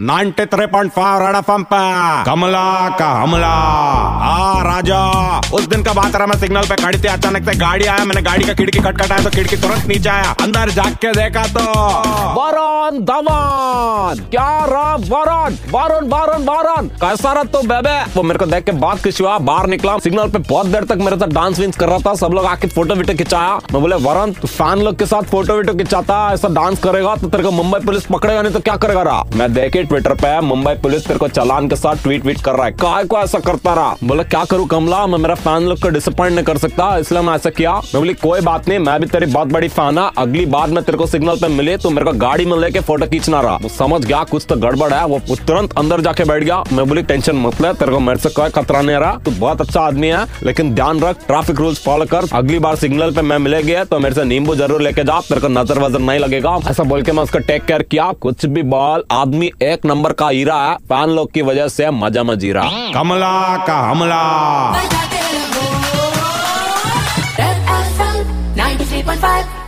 93.5 red FM पे। कमला का हमला। आ, राजा, उस दिन का बात रहा, मैं सिग्नल पे खड़ी थी, अचानक से गाड़ी आया, मैंने गाड़ी का खिड़की खटखटाया तो खिड़की तुरंत नीचे आया। अंदर जाग के देखा तो। वरुण धवन! क्या रहा वरुण? वरुण वरुण वरुण! कैसा रहा तो बेबे? वो मेरे को देख के बात कुछ हुआ, बाहर निकला, सिग्नल पे बहुत देर तक मेरे साथ डांस विंस कर रहा था, सब लोग आके फ़ोटो वीटो खिंचाया। मैं बोले, वरुण, तू फ़ैन लोग के साथ फ़ोटो वीटो खिंचाता, ऐसा डांस करेगा तो तेरे को मुंबई पुलिस पकड़ेगा, नहीं तो क्या करेगा रहा? मैं देखे ट्विटर पे मुंबई पुलिस तेरे को चलान के साथ ट्वीट वीट कर रहा है। काय को ऐसा करता रहा? बोले, क्या करूँ कमला? मैं, मेरा फ़ैन लोग को डिसअपॉइंट नहीं कर सकता। इसलिए मैं ऐसा किया। मैं बोली, कोई बात नहीं, मैं भी तेरी बहुत बड़ी फ़ैन है। अगली बार मैं तेरे को सिग्नल पे मिले तो मेरे को गाड़ी में लेके फ़ोटो खींचना रहा। वो समझ गया, कुछ तो गड़बड़ है। वो तुरंत अंदर जाके बैठ गया। मैं बोली, टेंशन मत ले, तेरे को मेरे से कोई खतरा नहीं रहा। तू बहुत अच्छा आदमी है, लेकिन ध्यान रख ट्रैफ़िक रूल्स फॉलो कर। अगली बार सिग्नल पे मैं मिले गया तो मेरे से नींबू ज़रूर लेके जा। तेरे को नज़र वजर नहीं लगेगा। ऐसा बोल के मैं उसका टेक केयर किया। कुछ भी बॉल, आदमी एक नंबर का हीरा पान फ़ैन लोग की वजह से मज़ा मजीरा। जी कमला का हमला। बजाते Red FM 93.5